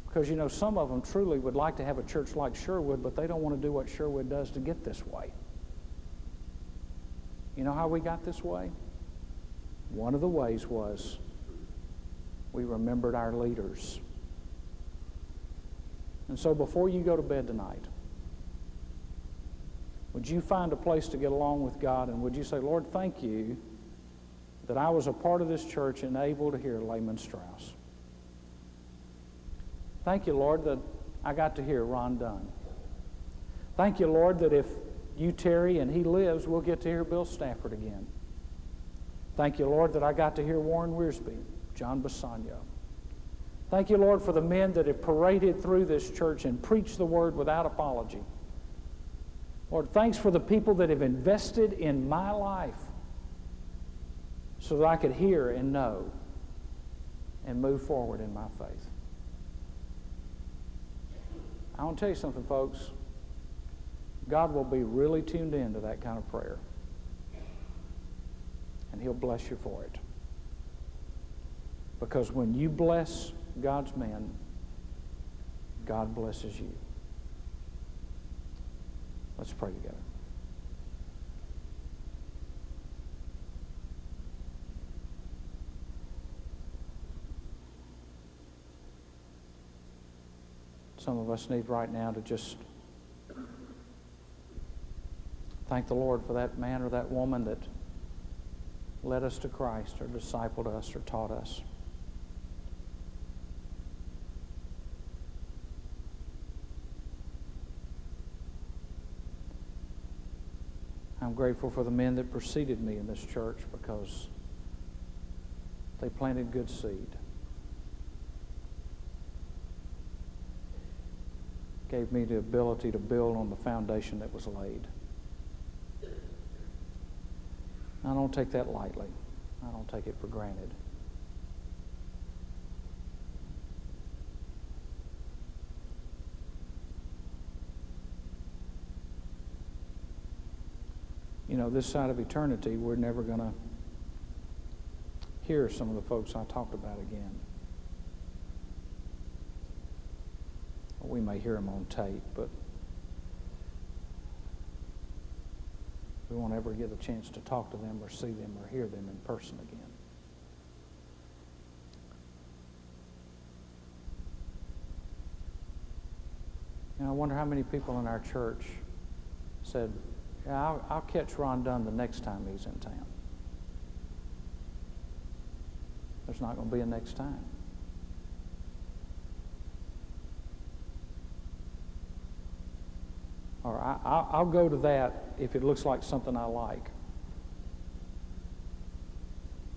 Because, you know, some of them truly would like to have a church like Sherwood, but they don't want to do what Sherwood does to get this way. You know how we got this way? One of the ways was we remembered our leaders. And so before you go to bed tonight, would you find a place to get along with God and would you say, Lord, thank you that I was a part of this church and able to hear Lehman Strauss? Thank you, Lord, that I got to hear Ron Dunn. Thank you, Lord, that if you tarry and he lives, we'll get to hear Bill Stafford again. Thank you, Lord, that I got to hear Warren Wiersbe, John Bisagno. Thank you, Lord, for the men that have paraded through this church and preached the word without apology. Lord, thanks for the people that have invested in my life so that I could hear and know and move forward in my faith. I want to tell you something, folks. God will be really tuned in to that kind of prayer. And He'll bless you for it. Because when you bless God's men, God blesses you. Let's pray together. Some of us need right now to just thank the Lord for that man or that woman that led us to Christ or discipled us or taught us. I'm grateful for the men that preceded me in this church because they planted good seed. Gave me the ability to build on the foundation that was laid. I don't take that lightly. I don't take it for granted. You know, this side of eternity, we're never going to hear some of the folks I talked about again. We may hear them on tape, but we won't ever get a chance to talk to them or see them or hear them in person again. And I wonder how many people in our church said, Yeah, I'll, I'll catch Ron Dunn the next time he's in town. There's not going to be a next time. Or I, will go to that if it looks like something I like.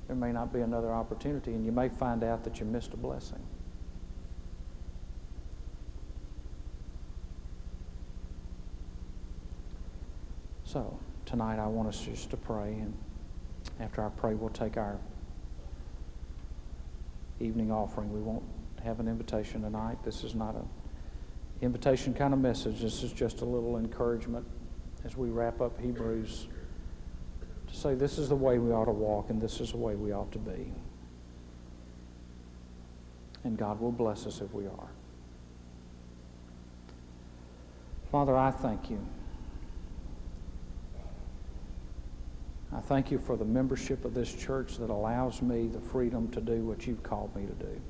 There may not be another opportunity, and you may find out that you missed a blessing. So, tonight I want us just to pray, and after I pray, we'll take our evening offering. We won't have an invitation tonight. This is not a invitation kind of message. This is just a little encouragement as we wrap up Hebrews to say this is the way we ought to walk and this is the way we ought to be. And God will bless us if we are. Father, I thank you. I thank you for the membership of this church that allows me the freedom to do what you've called me to do.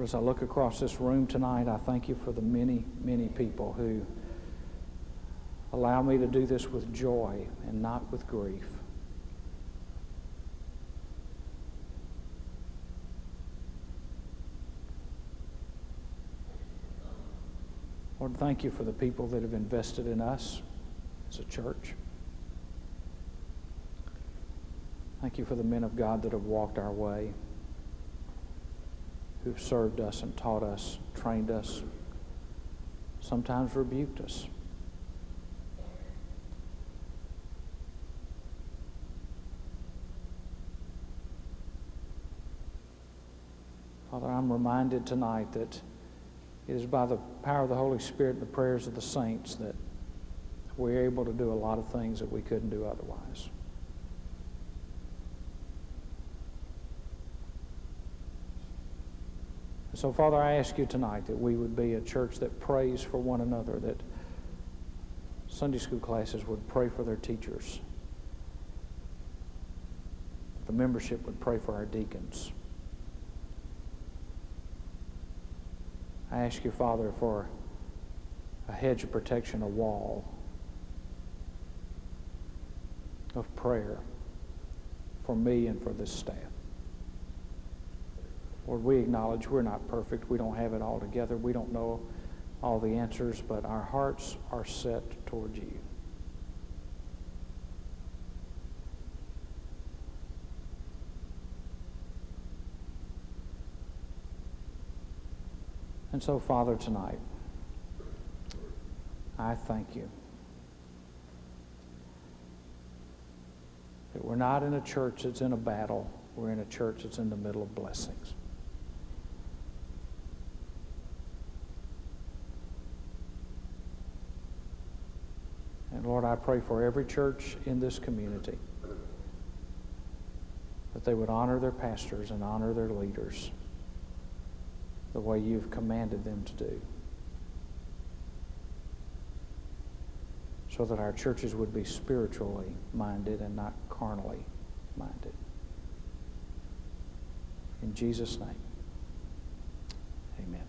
Lord, as I look across this room tonight, I thank you for the many, many people who allow me to do this with joy and not with grief. Lord, thank you for the people that have invested in us as a church. Thank you for the men of God that have walked our way who've served us and taught us, trained us, sometimes rebuked us. Father, I'm reminded tonight that it is by the power of the Holy Spirit and the prayers of the saints that we're able to do a lot of things that we couldn't do otherwise. So, Father, I ask you tonight that we would be a church that prays for one another, that Sunday school classes would pray for their teachers, the membership would pray for our deacons. I ask you, Father, for a hedge of protection, a wall of prayer for me and for this staff. Lord, we acknowledge we're not perfect. We don't have it all together. We don't know all the answers, but our hearts are set towards you. And so, Father, tonight, I thank you that we're not in a church that's in a battle, we're in a church that's in the middle of blessings. And Lord, I pray for every church in this community that they would honor their pastors and honor their leaders the way you've commanded them to do. So that our churches would be spiritually minded and not carnally minded. In Jesus' name, amen.